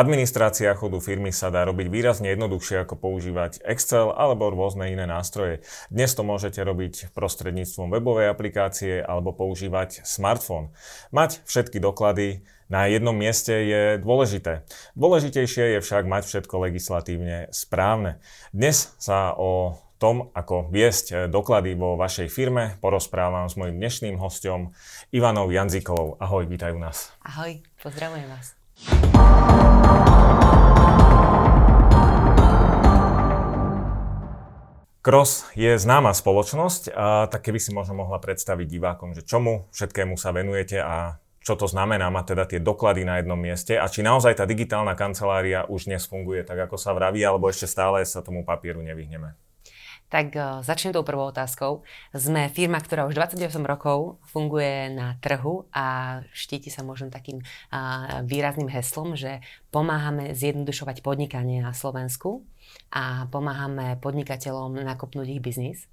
Administrácia chodu firmy sa dá robiť výrazne jednoduchšie ako používať Excel alebo rôzne iné nástroje. Dnes to môžete robiť prostredníctvom webovej aplikácie alebo používať smartfón. Mať všetky doklady na jednom mieste je dôležité. Dôležitejšie je však mať všetko legislatívne správne. Dnes sa o tom, ako viesť doklady vo vašej firme, porozprávam s mojim dnešným hostom Ivanou Janzikovou. Ahoj, vítajú nás. Ahoj, pozdravujem vás. Cross je známa spoločnosť, a tak keby si možno mohla predstaviť divákom, že čomu všetkému sa venujete a čo to znamená mať teda tie doklady na jednom mieste a či naozaj tá digitálna kancelária už dnes funguje tak, ako sa vraví, alebo ešte stále sa tomu papieru nevyhneme. Tak uh, začnem tou prvou otázkou. Sme firma, ktorá už 28 rokov funguje na trhu a štíti sa možno takým uh, výrazným heslom, že pomáhame zjednodušovať podnikanie na Slovensku a pomáhame podnikateľom nakopnúť ich biznis.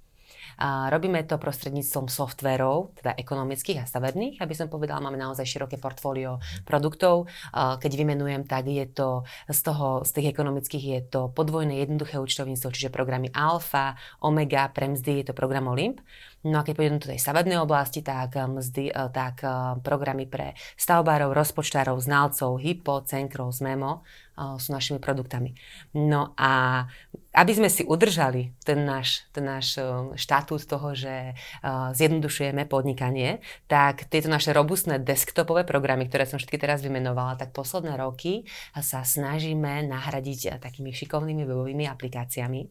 A robíme to prostredníctvom softverov, teda ekonomických a stavebných, aby som povedala, máme naozaj široké portfólio produktov. A keď vymenujem, tak je to z toho, z tých ekonomických je to podvojné jednoduché účtovníctvo, čiže programy Alfa, Omega, Premzdy, je to program Olymp. No a keď pôjdem do tej stavebnej oblasti, tak, mzdy, e, tak e, programy pre stavbárov, rozpočtárov, znalcov, Hypo, Cenkro, Zmemo sú našimi produktami. No a aby sme si udržali ten náš, ten náš štatút toho, že zjednodušujeme podnikanie, tak tieto naše robustné desktopové programy, ktoré som všetky teraz vymenovala, tak posledné roky sa snažíme nahradiť takými šikovnými webovými aplikáciami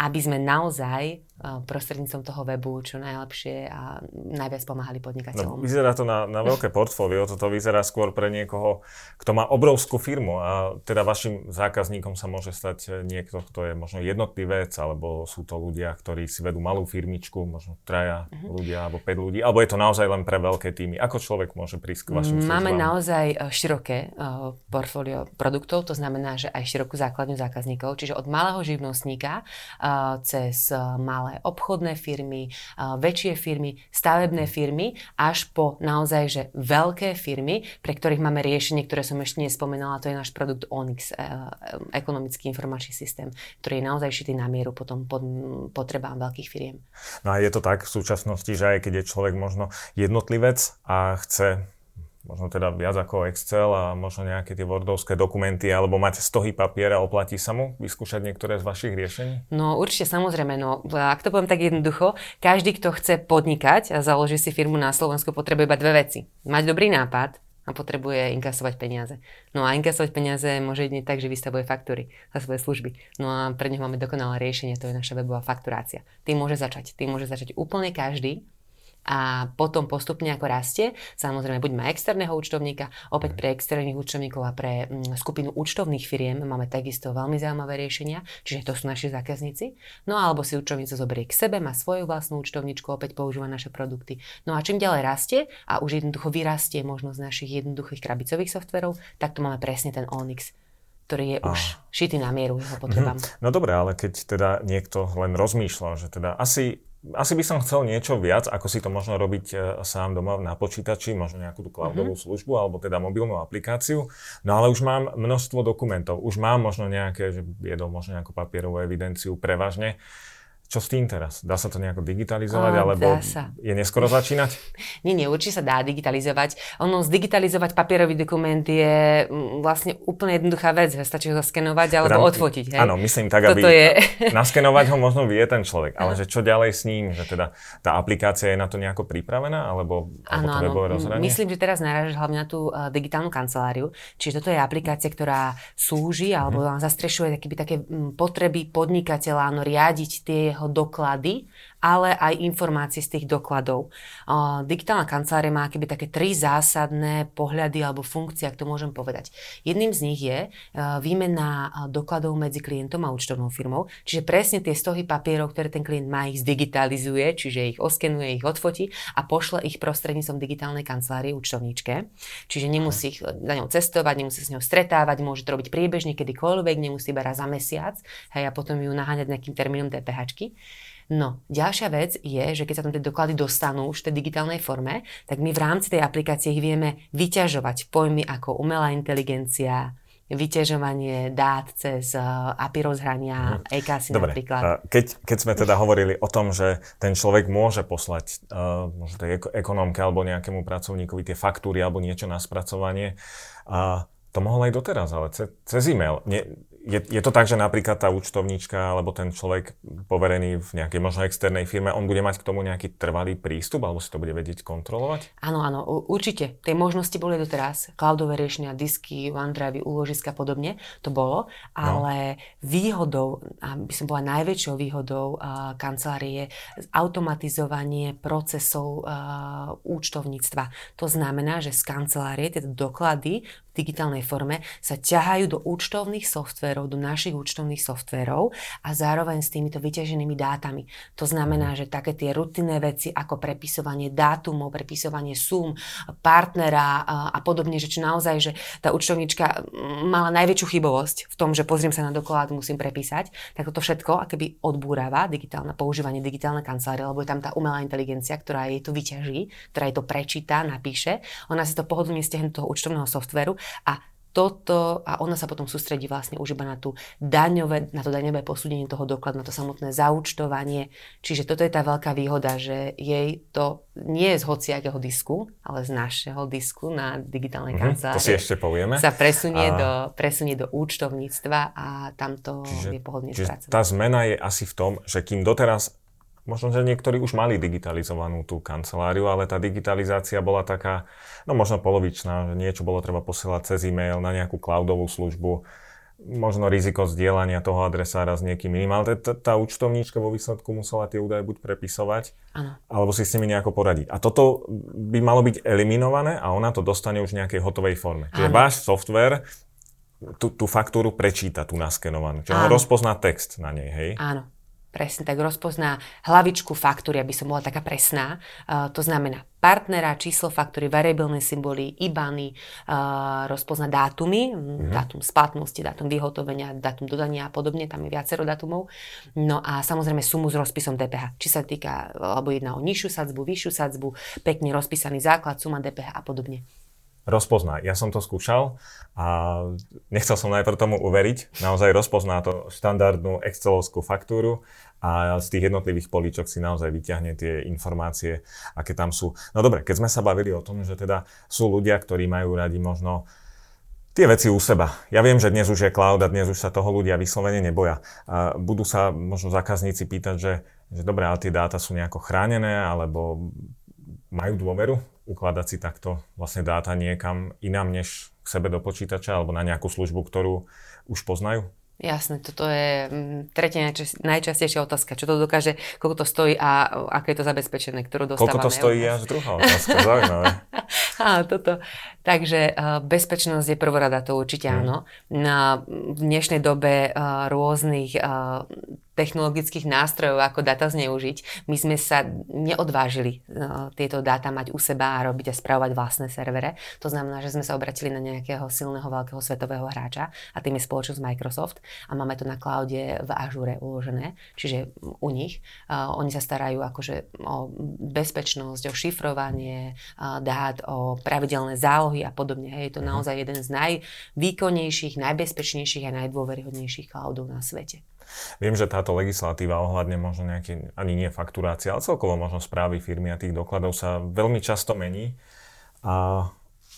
aby sme naozaj eh, prostredníctvom toho webu čo najlepšie a najviac pomáhali podnikateľom. No, vyzerá to na, na veľké portfólio, toto vyzerá skôr pre niekoho, kto má obrovskú firmu a teda vašim zákazníkom sa môže stať eh, niekto, kto je možno jednotlivec, alebo sú to ľudia, ktorí si vedú malú firmičku, možno traja uh-huh. ľudia alebo 5 ľudí, alebo je to naozaj len pre veľké týmy. Ako človek môže prísť k vašim Máme službám? naozaj eh, široké uh, portfólio produktov, to znamená, že aj širokú základňu zákazníkov, čiže od malého živnostníka uh, cez malé obchodné firmy, väčšie firmy, stavebné firmy, až po naozaj že veľké firmy, pre ktorých máme riešenie, ktoré som ešte nespomenala, to je náš produkt Onyx, e, e, ekonomický informačný systém, ktorý je naozaj šitý na mieru potom pod potrebám veľkých firiem. No a je to tak v súčasnosti, že aj keď je človek možno jednotlivec a chce možno teda viac ako Excel a možno nejaké tie Wordovské dokumenty, alebo máte stohy papiera, oplatí sa mu vyskúšať niektoré z vašich riešení? No určite samozrejme, no ak to poviem tak jednoducho, každý, kto chce podnikať a založí si firmu na Slovensku, potrebuje iba dve veci. Mať dobrý nápad a potrebuje inkasovať peniaze. No a inkasovať peniaze môže jedine tak, že vystavuje faktúry za svoje služby. No a pre neho máme dokonalé riešenie, to je naša webová fakturácia. Tým môže začať. Tým môže začať úplne každý, a potom postupne ako rastie, samozrejme buď má externého účtovníka, opäť pre externých účtovníkov a pre mm, skupinu účtovných firiem máme takisto veľmi zaujímavé riešenia, čiže to sú naši zákazníci. No alebo si účtovníca zoberie k sebe, má svoju vlastnú účtovničku, opäť používa naše produkty. No a čím ďalej rastie a už jednoducho vyrastie možnosť našich jednoduchých krabicových softverov, tak tu máme presne ten Onyx, ktorý je už šitý na mieru jeho potrebám. No dobre, ale keď teda niekto len rozmýšľa, že teda asi asi by som chcel niečo viac, ako si to možno robiť e, sám doma na počítači, možno nejakú tú cloudovú mm-hmm. službu alebo teda mobilnú aplikáciu. No ale už mám množstvo dokumentov, už mám možno nejaké, že viedol možno nejakú papierovú evidenciu prevažne. Čo s tým teraz? Dá sa to nejako digitalizovať, oh, alebo sa. je neskoro začínať? Nie, nie, určite sa dá digitalizovať. Ono, zdigitalizovať papierový dokument je mm, vlastne úplne jednoduchá vec. Stačí ho zaskenovať alebo teda, odfotiť. Hej? Áno, myslím tak, aby je... naskenovať ho možno vie ten človek, ale že čo ďalej s ním? Že teda tá aplikácia je na to nejako pripravená, alebo, alebo to webové rozhranie? Myslím, že teraz narážaš hlavne na tú uh, digitálnu kanceláriu. Čiže toto je aplikácia, ktorá slúži alebo hmm. zastrešuje také, také potreby podnikateľa, no riadiť tie doklady ale aj informácie z tých dokladov. Digitálna kancelária má keby také tri zásadné pohľady alebo funkcie, ak to môžem povedať. Jedným z nich je e, výmena dokladov medzi klientom a účtovnou firmou, čiže presne tie stohy papierov, ktoré ten klient má, ich zdigitalizuje, čiže ich oskenuje, ich odfotí a pošle ich prostredníctvom digitálnej kancelárie účtovníčke. Čiže nemusí ich za ňou cestovať, nemusí s ňou stretávať, môže to robiť priebežne kedykoľvek, nemusí iba raz za mesiac hej, a potom ju naháňať nejakým termínom DPH. No, ďalšia vec je, že keď sa tam tie doklady dostanú už v tej digitálnej forme, tak my v rámci tej aplikácie ich vieme vyťažovať pojmy ako umelá inteligencia, vyťažovanie dát cez API rozhrania, mm. Dobre, napríklad. Keď, keď sme teda hovorili o tom, že ten človek môže poslať uh, možno tej ekonómke alebo nejakému pracovníkovi tie faktúry alebo niečo na spracovanie, uh, to mohol aj doteraz, ale ce, cez e-mail. Nie, je, je to tak, že napríklad tá účtovníčka alebo ten človek poverený v nejakej možno externej firme, on bude mať k tomu nejaký trvalý prístup alebo si to bude vedieť kontrolovať? Áno, áno, určite. Tie možnosti boli doteraz. Cloudové riešenia, disky, OneDrive, úložiska a podobne, to bolo. No. Ale no. výhodou, a by som bola najväčšou výhodou uh, kancelárie je automatizovanie procesov uh, účtovníctva. To znamená, že z kancelárie tieto doklady v digitálnej forme sa ťahajú do účtovných softverov, do našich účtovných softverov a zároveň s týmito vyťaženými dátami. To znamená, že také tie rutinné veci ako prepisovanie dátumov, prepisovanie sum, partnera a, a podobne, že čo naozaj, že tá účtovníčka mala najväčšiu chybovosť v tom, že pozriem sa na doklad, musím prepísať, tak toto všetko akoby odbúrava digitálne používanie digitálnej kancelárie, lebo je tam tá umelá inteligencia, ktorá jej to vyťaží, ktorá jej to prečíta, napíše, ona si to pohodlne stiahne do toho účtovného softveru a toto a ona sa potom sústredí vlastne už iba na, tú daňové, na to daňové posúdenie toho dokladu, na to samotné zaučtovanie. Čiže toto je tá veľká výhoda, že jej to nie je z hociakého disku, ale z našeho disku na digitálnej mm-hmm, kancelárii. To si ešte povieme. Sa presunie, a... do, presunie do účtovníctva a tam to čiže, je pohodlne čiže Tá zmena je asi v tom, že kým doteraz Možno, že niektorí už mali digitalizovanú tú kanceláriu, ale tá digitalizácia bola taká, no možno polovičná, že niečo bolo treba posielať cez e-mail na nejakú cloudovú službu, možno riziko zdieľania toho adresára s niekým iným, ale tá, tá účtovníčka vo výsledku musela tie údaje buď prepisovať, ano. alebo si s nimi nejako poradiť. A toto by malo byť eliminované a ona to dostane už v nejakej hotovej forme. Čiže ano. váš software tú, tú faktúru prečíta, tú naskenovanú. Čiže on rozpozná text na nej, hej? Áno presne tak rozpozná hlavičku faktúry, aby som bola taká presná. Uh, to znamená partnera, číslo faktúry, variabilné symboly, IBANy, uh, rozpozná dátumy, mm-hmm. dátum splatnosti, dátum vyhotovenia, dátum dodania a podobne, tam je viacero dátumov. No a samozrejme sumu s rozpisom DPH, či sa týka, alebo jedná o nižšiu sadzbu, vyššiu sadzbu, pekne rozpísaný základ, suma DPH a podobne rozpozná. Ja som to skúšal a nechcel som najprv tomu uveriť. Naozaj rozpozná to štandardnú Excelovskú faktúru a z tých jednotlivých políčok si naozaj vyťahne tie informácie, aké tam sú. No dobre, keď sme sa bavili o tom, že teda sú ľudia, ktorí majú radi možno tie veci u seba. Ja viem, že dnes už je cloud a dnes už sa toho ľudia vyslovene neboja. A budú sa možno zákazníci pýtať, že, že dobré, ale tie dáta sú nejako chránené, alebo majú dôveru ukladať si takto vlastne dáta niekam inám než k sebe do počítača alebo na nejakú službu, ktorú už poznajú? Jasné, toto je mm, tretia najčastejšia otázka. Čo to dokáže, koľko to stojí a aké je to zabezpečené, ktorú dostávame. Koľko to stojí až druhá otázka, zaujímavé. Áno, toto. Takže uh, bezpečnosť je prvorada, to určite mm. áno. Na, v dnešnej dobe uh, rôznych uh, technologických nástrojov, ako data zneužiť. My sme sa neodvážili uh, tieto dáta mať u seba a robiť a spravovať vlastné servere. To znamená, že sme sa obratili na nejakého silného veľkého svetového hráča a tým je spoločnosť Microsoft a máme to na cloude v Azure uložené, čiže u nich. Uh, oni sa starajú akože o bezpečnosť, o šifrovanie uh, dát, o pravidelné zálohy a podobne. Hej, je to mhm. naozaj jeden z najvýkonnejších, najbezpečnejších a najdôveryhodnejších cloudov na svete. Viem, že táto legislatíva ohľadne možno nejaké, ani nie fakturácia, ale celkovo možno správy firmy a tých dokladov sa veľmi často mení. A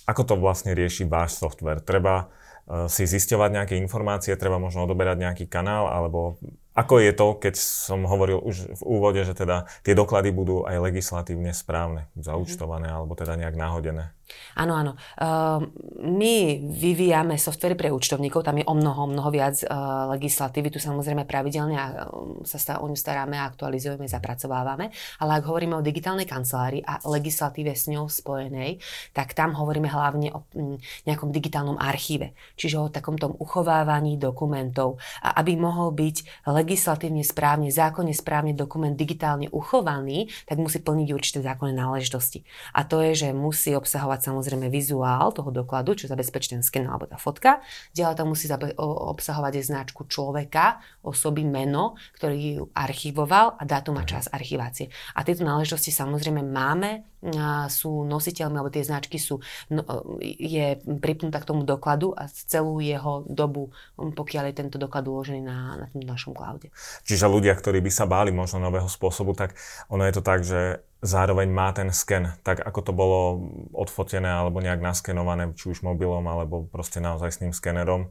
ako to vlastne rieši váš software? Treba uh, si zisťovať nejaké informácie, treba možno odoberať nejaký kanál, alebo ako je to, keď som hovoril už v úvode, že teda tie doklady budú aj legislatívne správne, zaúčtované mm-hmm. alebo teda nejak náhodené? Áno, áno. Uh, my vyvíjame softvery pre účtovníkov, tam je o mnoho, mnoho viac uh, legislatívy, tu samozrejme pravidelne a, um, sa stá, o ňu staráme, aktualizujeme, zapracovávame, ale ak hovoríme o digitálnej kancelárii a legislatíve s ňou spojenej, tak tam hovoríme hlavne o nejakom digitálnom archíve, čiže o takom tom uchovávaní dokumentov, a aby mohol byť legislatívne správne, zákonne správne dokument digitálne uchovaný, tak musí plniť určité zákonné náležitosti. A to je, že musí obsahovať samozrejme vizuál toho dokladu, čo zabezpečí ten sken alebo tá fotka. Ďalej to musí obsahovať aj značku človeka, osoby, meno, ktorý ju archivoval a dátum a čas archivácie. A tieto náležitosti samozrejme máme sú nositeľmi, alebo tie značky sú, no, je pripnutá k tomu dokladu a celú jeho dobu, pokiaľ je tento doklad uložený na, na tom našom cloude. Čiže ľudia, ktorí by sa báli možno nového spôsobu, tak ono je to tak, že zároveň má ten sken, tak ako to bolo odfotené alebo nejak naskenované, či už mobilom alebo proste naozaj s tým skenerom,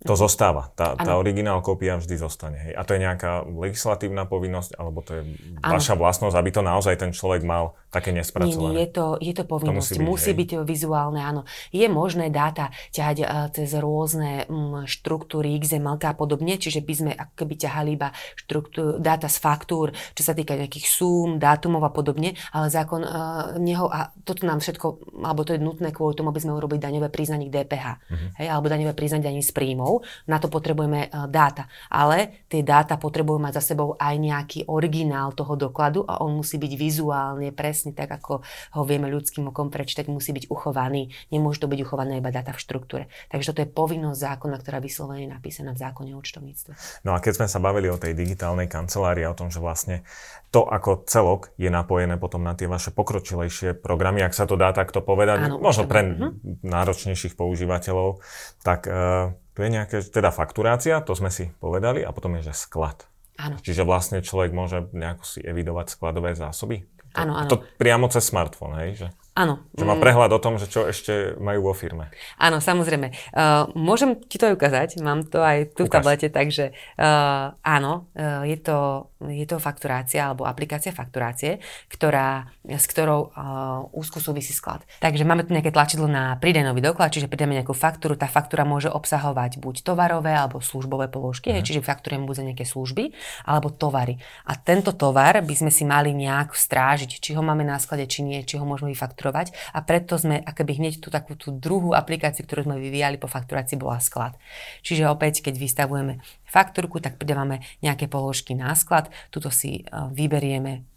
to zostáva. Tá, tá originál kópia vždy zostane. Hej. A to je nejaká legislatívna povinnosť, alebo to je ano. vaša vlastnosť, aby to naozaj ten človek mal také nespracované? Nie, nie je, to, je to povinnosť. To musí, byť, musí byť vizuálne, áno. Je možné dáta ťahať uh, cez rôzne um, štruktúry XML a podobne, čiže by sme ako keby ťahali iba štruktúr, dáta z faktúr, čo sa týka nejakých súm, dátumov a podobne, ale zákon uh, neho, a toto nám všetko, alebo to je nutné kvôli tomu, aby sme urobili daňové priznanie k DPH, uh-huh. hej, alebo daňové priznanie daní z príjmov, na to potrebujeme uh, dáta. Ale tie dáta potrebujú mať za sebou aj nejaký originál toho dokladu a on musí byť vizuálne presne tak, ako ho vieme ľudským okom prečítať, musí byť uchovaný. Nemôže to byť uchované iba data v štruktúre. Takže toto je povinnosť zákona, ktorá vyslovene je napísaná v zákone o účtovníctve. No a keď sme sa bavili o tej digitálnej kancelárii, o tom, že vlastne to ako celok je napojené potom na tie vaše pokročilejšie programy, ak sa to dá takto povedať, Áno, možno pre uh-huh. náročnejších používateľov, tak uh, tu je nejaká teda fakturácia, to sme si povedali, a potom je, že sklad. Áno. Čiže vlastne človek môže nejako si evidovať skladové zásoby? Áno, áno. To priamo cez smartfón, hej? Že, áno. Že má mm. prehľad o tom, že čo ešte majú vo firme. Áno, samozrejme. Uh, môžem ti to aj ukázať, mám to aj tu Ukáž. v tablete, takže uh, áno, uh, je, to, je to fakturácia alebo aplikácia fakturácie, ktorá, s ktorou uh, úzko súvisí sklad. Takže máme tu nejaké tlačidlo na pridaj nový doklad, čiže pridáme nejakú faktúru, tá faktúra môže obsahovať buď tovarové alebo službové položky, uh-huh. čiže faktúrujeme buď za nejaké služby alebo tovary. A tento tovar by sme si mali nejak strážiť či ho máme na sklade, či nie, či ho môžeme vyfakturovať. A preto sme akoby hneď tú takú tú druhú aplikáciu, ktorú sme vyvíjali po fakturácii, bola sklad. Čiže opäť, keď vystavujeme faktúrku, tak pridávame nejaké položky na sklad. Tuto si vyberieme,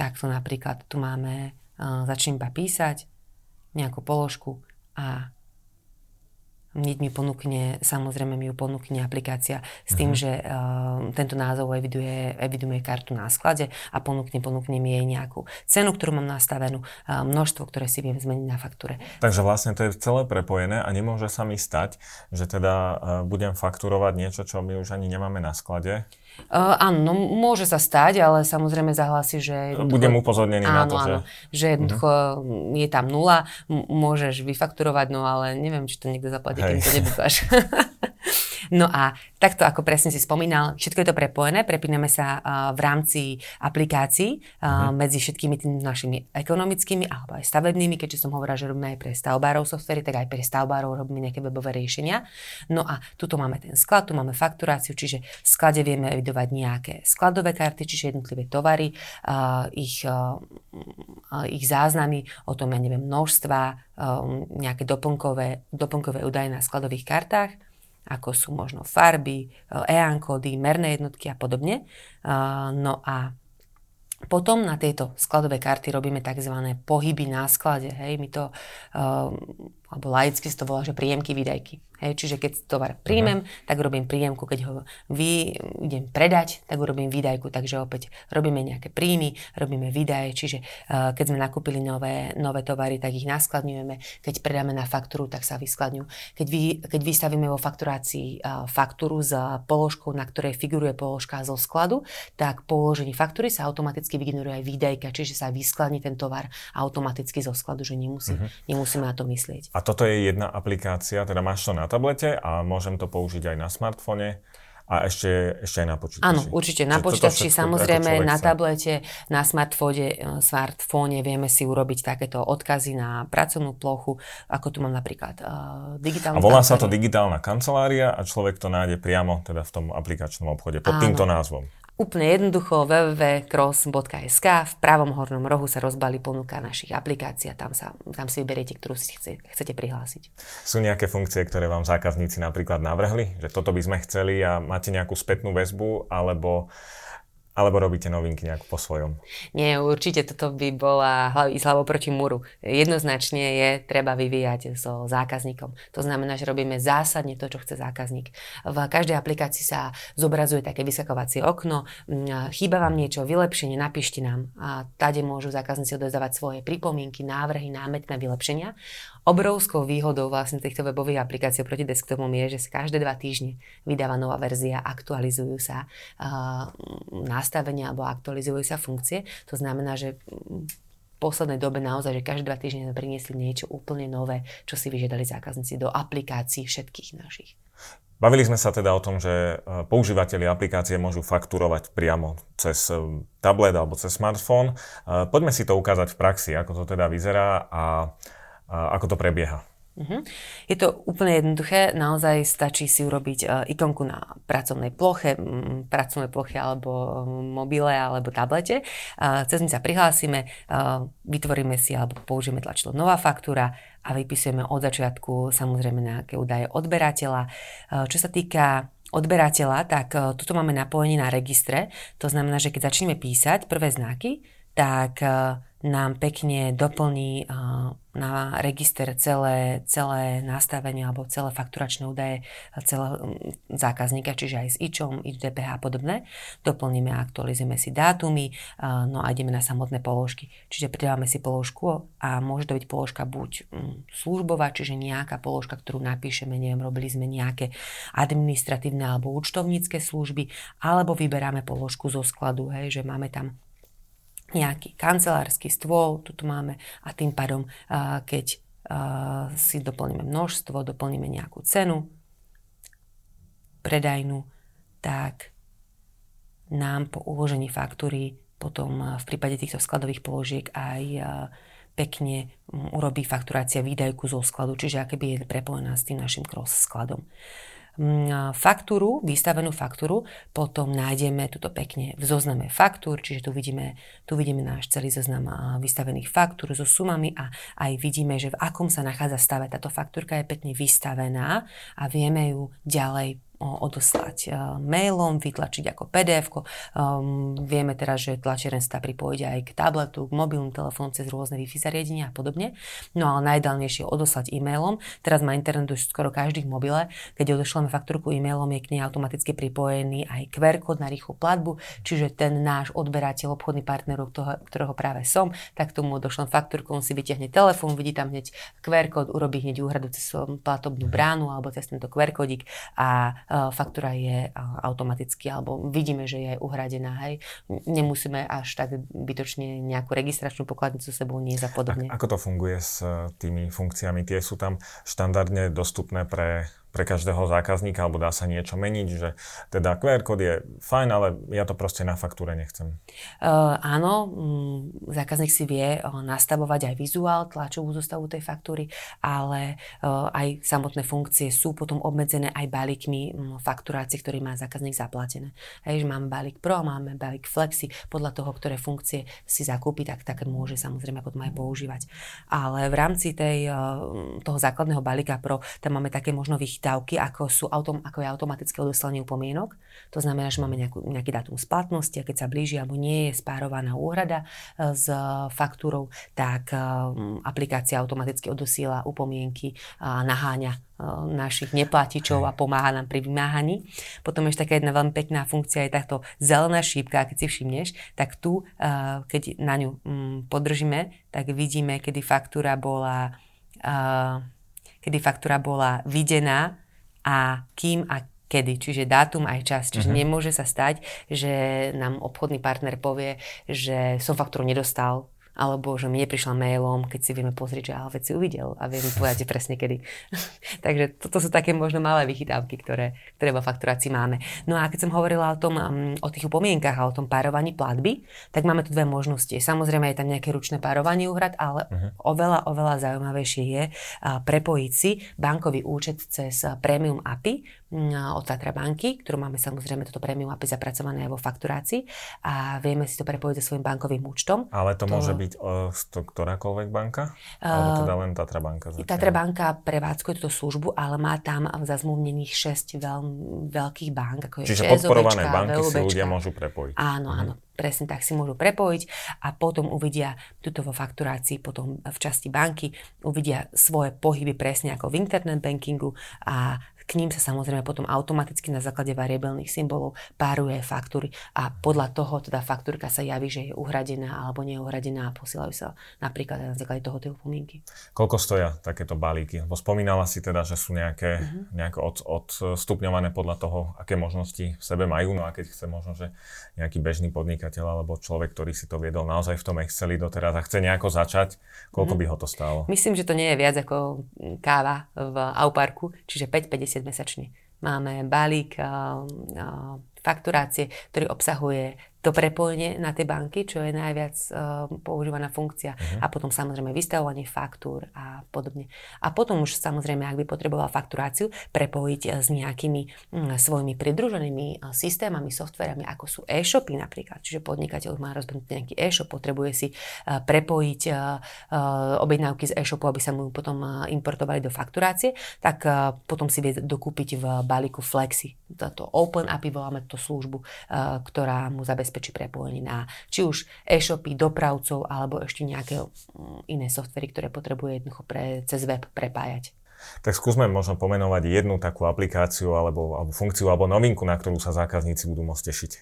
takto napríklad tu máme, uh, začnem iba písať nejakú položku a Hneď mi ponúkne, samozrejme mi ju ponúkne aplikácia s tým, uh-huh. že uh, tento názov eviduje, eviduje kartu na sklade a ponúkne, ponúkne mi jej nejakú cenu, ktorú mám nastavenú, uh, množstvo, ktoré si viem zmeniť na faktúre. Takže vlastne to je celé prepojené a nemôže sa mi stať, že teda uh, budem fakturovať niečo, čo my už ani nemáme na sklade Uh, áno, no, môže sa stať, ale samozrejme zahlási, že... Budem upozornený áno, na to, áno, že... že jednoducho uh-huh. je tam nula, m- môžeš vyfakturovať, no ale neviem, či to niekto zaplatí, keď to nebudúš. No a takto, ako presne si spomínal, všetko je to prepojené, prepíname sa uh, v rámci aplikácií uh, uh-huh. medzi všetkými tými našimi ekonomickými alebo aj stavebnými, keďže som hovorila, že robíme aj pre stavbárov softvery, tak aj pre stavbárov robíme nejaké webové riešenia. No a tuto máme ten sklad, tu máme fakturáciu, čiže v sklade vieme evidovať nejaké skladové karty, čiže jednotlivé tovary, uh, ich, uh, ich záznamy o tom, ja neviem, množstva, uh, nejaké doplnkové, doplnkové údaje na skladových kartách ako sú možno farby, EAN kódy, merné jednotky a podobne. No a potom na tejto skladové karty robíme tzv. pohyby na sklade. Hej, my to, alebo laicky si to volá, že príjemky, výdajky. Hej, čiže keď tovar príjmem, uh-huh. tak robím príjemku, keď ho vy, idem predať, tak urobím výdajku, takže opäť robíme nejaké príjmy, robíme výdaje, čiže uh, keď sme nakúpili nové, nové tovary, tak ich naskladňujeme, keď predáme na faktúru, tak sa vyskladňujú. Keď, vy, keď vystavíme vo fakturácii uh, faktúru s položkou, na ktorej figuruje položka zo skladu, tak po uložení faktúry sa automaticky vygeneruje aj výdajka, čiže sa vyskladní ten tovar automaticky zo skladu, že nemusí, uh-huh. nemusíme na to myslieť. A toto je jedna aplikácia, teda máš to na tablete a môžem to použiť aj na smartfóne. A ešte, ešte aj na počítači. Áno, určite. Na počítači samozrejme, na tablete, na smartfóne, smartfóne vieme si urobiť takéto odkazy na pracovnú plochu, ako tu mám napríklad uh, digitálnu A volá sa to digitálna kancelária a človek to nájde priamo teda v tom aplikačnom obchode pod Áno. týmto názvom. Úplne jednoducho www.cross.sk v pravom hornom rohu sa rozbalí ponuka našich aplikácií a tam, sa, tam si vyberiete, ktorú si chce, chcete prihlásiť. Sú nejaké funkcie, ktoré vám zákazníci napríklad navrhli? Že toto by sme chceli a máte nejakú spätnú väzbu alebo Alebo robíte novinky nejak po svojom? Nie, určite toto by bola ísť hlavou proti múru. Jednoznačne je treba vyvíjať so zákazníkom. To znamená, že robíme zásadne to, čo chce zákazník. V každej aplikácii sa zobrazuje také vyskakovacie okno, chýba vám niečo, vylepšenie, napíšte nám. A tade môžu zákazníci odozdávať svoje pripomienky, návrhy, námetné vylepšenia. Obrovskou výhodou vlastne týchto webových aplikácií proti desktopom je, že sa každé dva týždne vydáva nová verzia, aktualizujú sa uh, nastavenia alebo aktualizujú sa funkcie. To znamená, že v poslednej dobe naozaj, že každé dva týždne sme priniesli niečo úplne nové, čo si vyžiadali zákazníci do aplikácií všetkých našich. Bavili sme sa teda o tom, že používateľi aplikácie môžu fakturovať priamo cez tablet alebo cez smartfón. Poďme si to ukázať v praxi, ako to teda vyzerá a ako to prebieha. Uh-huh. Je to úplne jednoduché, naozaj stačí si urobiť uh, ikonku na pracovnej ploche, pracovnej ploche alebo mobile alebo tablete. Uh, cez sa prihlásime, uh, vytvoríme si alebo použijeme tlačidlo nová faktúra a vypisujeme od začiatku samozrejme nejaké údaje odberateľa. Čo sa týka odberateľa, tak toto máme napojenie na registre. To znamená, že keď začneme písať prvé znaky, tak nám pekne doplní na register celé, celé nastavenie alebo celé fakturačné údaje celého zákazníka, čiže aj s IČom, IČ, DPH a podobné. Doplníme a aktualizujeme si dátumy, no a ideme na samotné položky. Čiže pridávame si položku a môže to byť položka buď službová, čiže nejaká položka, ktorú napíšeme, neviem, robili sme nejaké administratívne alebo účtovnícke služby, alebo vyberáme položku zo skladu, hej, že máme tam nejaký kancelársky stôl, tu máme a tým pádom, keď si doplníme množstvo, doplníme nejakú cenu predajnú, tak nám po uložení faktúry potom v prípade týchto skladových položiek aj pekne urobí fakturácia výdajku zo skladu, čiže akéby je prepojená s tým našim cross skladom. Mm, faktúru, vystavenú faktúru, potom nájdeme tuto pekne v zozname faktúr, čiže tu vidíme, tu vidíme náš celý zoznam vystavených faktúr so sumami a aj vidíme, že v akom sa nachádza stave. Táto faktúrka je pekne vystavená a vieme ju ďalej odoslať e, mailom, vytlačiť ako pdf um, Vieme teraz, že tlačiareň sa pripojiť aj k tabletu, k mobilným telefónom cez rôzne Wi-Fi zariadenia a podobne. No ale najdalnejšie odoslať e-mailom. Teraz má internet už skoro každý v mobile. Keď odošleme faktúrku e-mailom, je k nej automaticky pripojený aj QR kód na rýchlu platbu, čiže ten náš odberateľ, obchodný partner, toho, ktorého práve som, tak tomu odošlem faktúrku, on si vyťahne telefón, vidí tam hneď QR kód, urobí hneď úhradu cez platobnú bránu alebo cez tento QR kódik a faktúra je automaticky, alebo vidíme, že je uhradená. Hej. Nemusíme až tak bytočne nejakú registračnú pokladnicu sebou nie za podobne. A, ako to funguje s e, tými funkciami? Tie sú tam štandardne dostupné pre pre každého zákazníka, alebo dá sa niečo meniť, že teda QR kód je fajn, ale ja to proste na faktúre nechcem. Uh, áno, um, zákazník si vie uh, nastavovať aj vizuál, tlačovú zostavu tej faktúry, ale uh, aj samotné funkcie sú potom obmedzené aj balíkmi um, fakturácie, ktorý má zákazník zaplatené. Hej, že máme balík Pro, máme balík Flexi, podľa toho, ktoré funkcie si zakúpi, tak, tak môže samozrejme potom aj používať. Ale v rámci tej, uh, toho základného balíka Pro, tam máme také možno dávky, ako, sú autom, ako je automatické odoslanie upomienok. To znamená, že máme nejakú, nejaký dátum splatnosti a keď sa blíži alebo nie je spárovaná úhrada e, s faktúrou, tak e, aplikácia automaticky odosiela upomienky a naháňa e, našich neplatičov a pomáha nám pri vymáhaní. Potom ešte taká jedna veľmi pekná funkcia je takto zelená šípka, keď si všimneš, tak tu, keď na ňu mm, podržíme, tak vidíme, kedy faktúra bola kedy faktúra bola videná a kým a kedy, čiže dátum aj čas. Čiže uh-huh. nemôže sa stať, že nám obchodný partner povie, že som faktúru nedostal, alebo že mi neprišla mailom, keď si vieme pozrieť, že ale veci uvidel a viem povedať presne kedy. Takže toto sú také možno malé vychytávky, ktoré, ktoré vo fakturácii máme. No a keď som hovorila o tom, um, o tých upomienkach a o tom párovaní platby, tak máme tu dve možnosti. Samozrejme je tam nejaké ručné párovanie úhrad, ale uh-huh. oveľa, oveľa zaujímavejšie je prepojiť si bankový účet cez Premium API, od Tatra banky, ktorú máme samozrejme toto premium API zapracované aj vo fakturácii a vieme si to prepojiť so svojím bankovým účtom. Ale to, to môže byť byť uh, to ktorákoľvek banka? Uh, Alebo teda len Tatra banka? Zatiaľ? Tatra banka prevádzkuje túto službu, ale má tam zazmluvnených 6 veľ, veľkých bank. Ako je Čiže ČSOBčka, podporované banky VUBčka. si ľudia môžu prepojiť. Áno, uh-huh. áno presne tak si môžu prepojiť a potom uvidia tuto vo fakturácii, potom v časti banky uvidia svoje pohyby presne ako v internet bankingu a k ním sa samozrejme potom automaticky na základe variabilných symbolov páruje faktúry a podľa toho teda faktúrka sa javí, že je uhradená alebo neuhradená a posielajú sa napríklad na základe toho tie upomienky. Koľko stoja takéto balíky? Lebo spomínala si teda, že sú nejaké, uh-huh. nejako od, odstupňované podľa toho, aké možnosti v sebe majú, no a keď chce možno, že nejaký bežný podnikateľ alebo človek, ktorý si to viedol naozaj v tom Exceli doteraz a chce nejako začať, koľko uh-huh. by ho to stálo? Myslím, že to nie je viac ako káva v Auparku, čiže 5,50 mesačne. Máme balík fakturácie, ktorý obsahuje to prepojenie na tie banky, čo je najviac uh, používaná funkcia uh-huh. a potom samozrejme vystavovanie faktúr a podobne. A potom už samozrejme, ak by potreboval fakturáciu, prepojiť uh, s nejakými um, svojimi pridruženými uh, systémami, softverami, ako sú e-shopy napríklad. Čiže podnikateľ má rozbehnutý nejaký e-shop, potrebuje si uh, prepojiť uh, uh, objednávky z e-shopu, aby sa mu potom uh, importovali do fakturácie, tak uh, potom si vie dokúpiť v balíku Flexi. Toto Open API voláme túto službu, uh, ktorá mu zabezpečí zabezpečí prepojenie na či už e-shopy, dopravcov alebo ešte nejaké mm, iné softvery, ktoré potrebuje jednoducho pre, cez web prepájať. Tak skúsme možno pomenovať jednu takú aplikáciu alebo, alebo funkciu alebo novinku, na ktorú sa zákazníci budú môcť tešiť.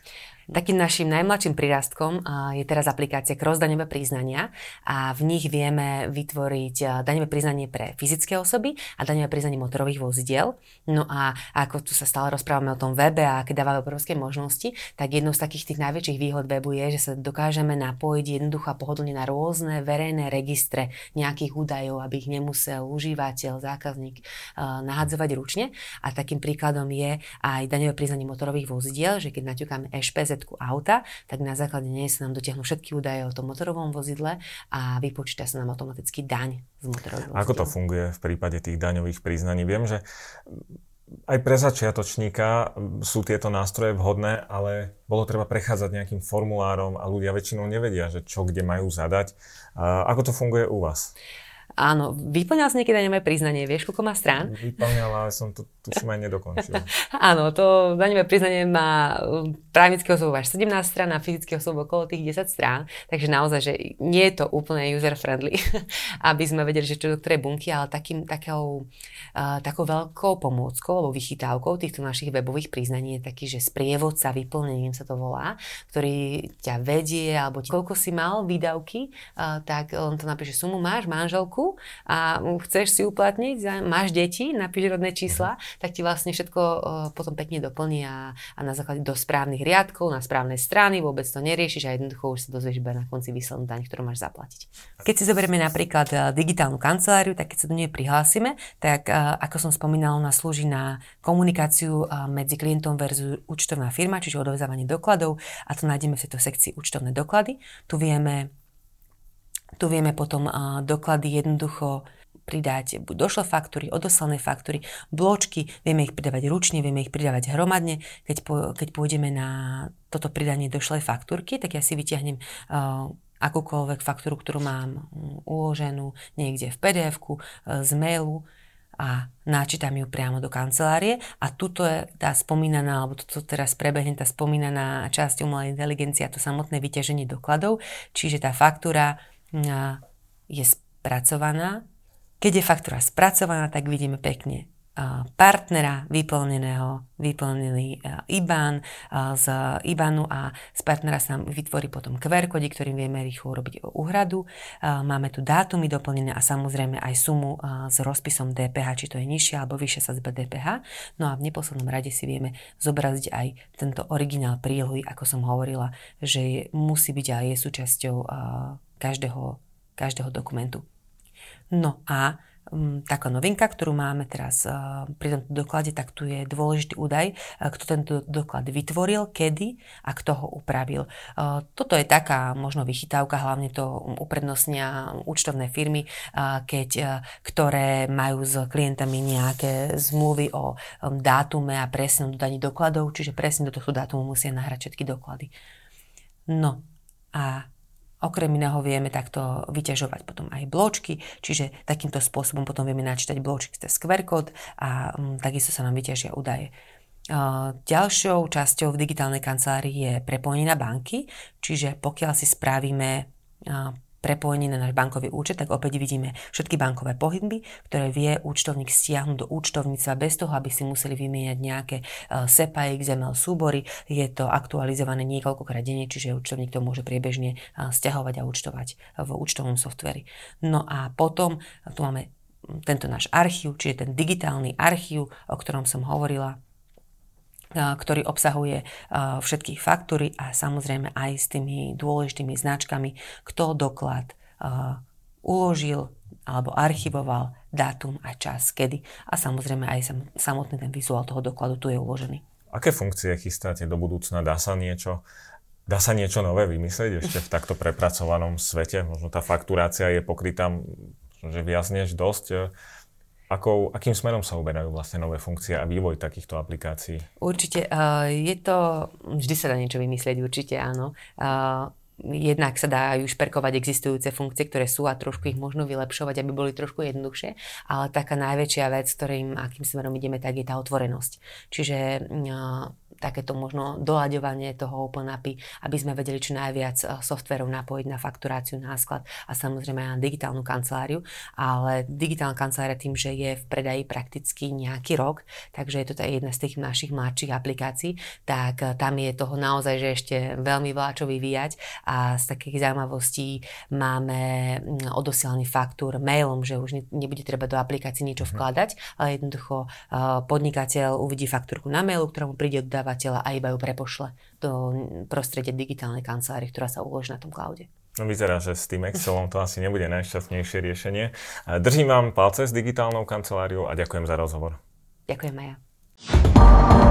Takým našim najmladším prírastkom je teraz aplikácia Cross daňové priznania a v nich vieme vytvoriť daňové priznanie pre fyzické osoby a daňové priznanie motorových vozidiel. No a ako tu sa stále rozprávame o tom webe a aké dáva obrovské možnosti, tak jednou z takých tých najväčších výhod webu je, že sa dokážeme napojiť jednoducho a pohodlne na rôzne verejné registre nejakých údajov, aby ich nemusel užívateľ, zákazník uh, nahadzovať ručne. A takým príkladom je aj daňové priznanie motorových vozidiel, že keď naťukáme EŠPZ auta, tak na základe nej sa nám dotiahnu všetky údaje o tom motorovom vozidle a vypočíta sa nám automaticky daň z motorového Ako to funguje v prípade tých daňových priznaní? Viem, že aj pre začiatočníka sú tieto nástroje vhodné, ale bolo treba prechádzať nejakým formulárom a ľudia väčšinou nevedia, že čo kde majú zadať. A ako to funguje u vás? Áno, vyplňal si niekedy daňové priznanie, vieš, koľko má strán? Vyplňal, ale som to tuším aj nedokončil. Áno, to daňové priznanie má um, právnického osobu až 17 strán a fyzického osobu okolo tých 10 strán, takže naozaj, že nie je to úplne user-friendly, aby sme vedeli, že čo do ktorej bunky, ale takým, takou, uh, takou veľkou pomôckou alebo vychytávkou týchto našich webových priznaní je taký, že sprievodca vyplnením sa to volá, ktorý ťa vedie, alebo koľko si mal výdavky, uh, tak on to napíše sumu, máš manželku, roku a chceš si uplatniť, máš deti, napíš rodné čísla, tak ti vlastne všetko potom pekne doplní a, a na základe do správnych riadkov, na správnej strany, vôbec to neriešiš a jednoducho už sa dozvieš iba na konci výslednú daň, ktorú máš zaplatiť. Keď si zoberieme napríklad e, digitálnu kanceláriu, tak keď sa do nej prihlásime, tak e, ako som spomínala, ona slúži na komunikáciu e, medzi klientom versus účtovná firma, čiže odovzdávanie dokladov a to nájdeme v tejto sekcii účtovné doklady. Tu vieme tu vieme potom doklady jednoducho pridať buď došle faktúry, odoslané faktúry, bločky, vieme ich pridávať ručne, vieme ich pridávať hromadne. Keď, po, keď pôjdeme na toto pridanie došlej faktúrky, tak ja si vyťahnem uh, akúkoľvek faktúru, ktorú mám uloženú niekde v pdf uh, z mailu a načítam ju priamo do kancelárie a tuto je tá spomínaná, alebo toto teraz prebehne tá spomínaná časť umelej inteligencie a to samotné vyťaženie dokladov, čiže tá faktúra je spracovaná. Keď je faktúra spracovaná, tak vidíme pekne partnera vyplneného, vyplnený IBAN z IBANu a z partnera sa nám vytvorí potom QR kódy, ktorým vieme rýchlo urobiť úhradu. Máme tu dátumy doplnené a samozrejme aj sumu s rozpisom DPH, či to je nižšia alebo vyššia sadzba DPH. No a v neposlednom rade si vieme zobraziť aj tento originál prílohy, ako som hovorila, že je, musí byť a je súčasťou každého, každého dokumentu. No a um, taká novinka, ktorú máme teraz uh, pri tomto doklade, tak tu je dôležitý údaj, uh, kto tento doklad vytvoril, kedy a kto ho upravil. Uh, toto je taká možno vychytávka, hlavne to uprednostnia účtovné firmy, keď, ktoré majú s klientami nejaké zmluvy o um, dátume a presnom dodaní dokladov, čiže presne do tohto dátumu musia nahrať všetky doklady. No a Okrem iného vieme takto vyťažovať potom aj bločky, čiže takýmto spôsobom potom vieme načítať bločky cez QR kód a um, takisto sa nám vyťažia údaje. Ďalšou časťou v digitálnej kancelárii je prepojenie na banky, čiže pokiaľ si spravíme prepojenie na náš bankový účet, tak opäť vidíme všetky bankové pohyby, ktoré vie účtovník stiahnuť do účtovníctva bez toho, aby si museli vymieňať nejaké uh, SEPA, XML súbory. Je to aktualizované niekoľkokrát denne, čiže účtovník to môže priebežne uh, stiahovať a účtovať v účtovom softveri. No a potom tu máme tento náš archív, čiže ten digitálny archív, o ktorom som hovorila, ktorý obsahuje všetky faktúry a samozrejme aj s tými dôležitými značkami, kto doklad uložil alebo archivoval dátum a čas, kedy. A samozrejme aj samotný ten vizuál toho dokladu tu je uložený. Aké funkcie chystáte do budúcna? Dá sa niečo, dá sa niečo nové vymyslieť ešte v takto prepracovanom svete? Možno tá fakturácia je pokrytá že viac než dosť Akou, akým smerom sa uberajú vlastne nové funkcie a vývoj takýchto aplikácií? Určite. Uh, je to, vždy sa dá niečo vymyslieť, určite áno. Uh, jednak sa dajú šperkovať existujúce funkcie, ktoré sú a trošku ich možno vylepšovať, aby boli trošku jednoduchšie, ale taká najväčšia vec, ktorým, akým smerom ideme, tak je tá otvorenosť. Čiže uh, takéto možno doľaďovanie toho Open API, aby sme vedeli čo najviac eh, softverov napojiť na fakturáciu, na sklad a samozrejme aj na digitálnu kanceláriu. Ale digitálna kancelária tým, že je v predaji prakticky nejaký rok, takže je to jedna z tých našich mladších aplikácií, tak eh, tam je toho naozaj, že ešte veľmi veľa čo vyvíjať a z takých zaujímavostí máme mm, odosielaný faktúr mailom, že už nebude treba do aplikácie niečo mhm. vkladať, ale jednoducho eh, podnikateľ uvidí faktúrku na mailu, ktorému príde dodáva dodávateľa a iba ju prepošle do prostredia digitálnej kancelárie, ktorá sa uloží na tom cloude. No vyzerá, že s tým Excelom to asi nebude najšťastnejšie riešenie. Držím vám palce s digitálnou kanceláriou a ďakujem za rozhovor. Ďakujem aj ja.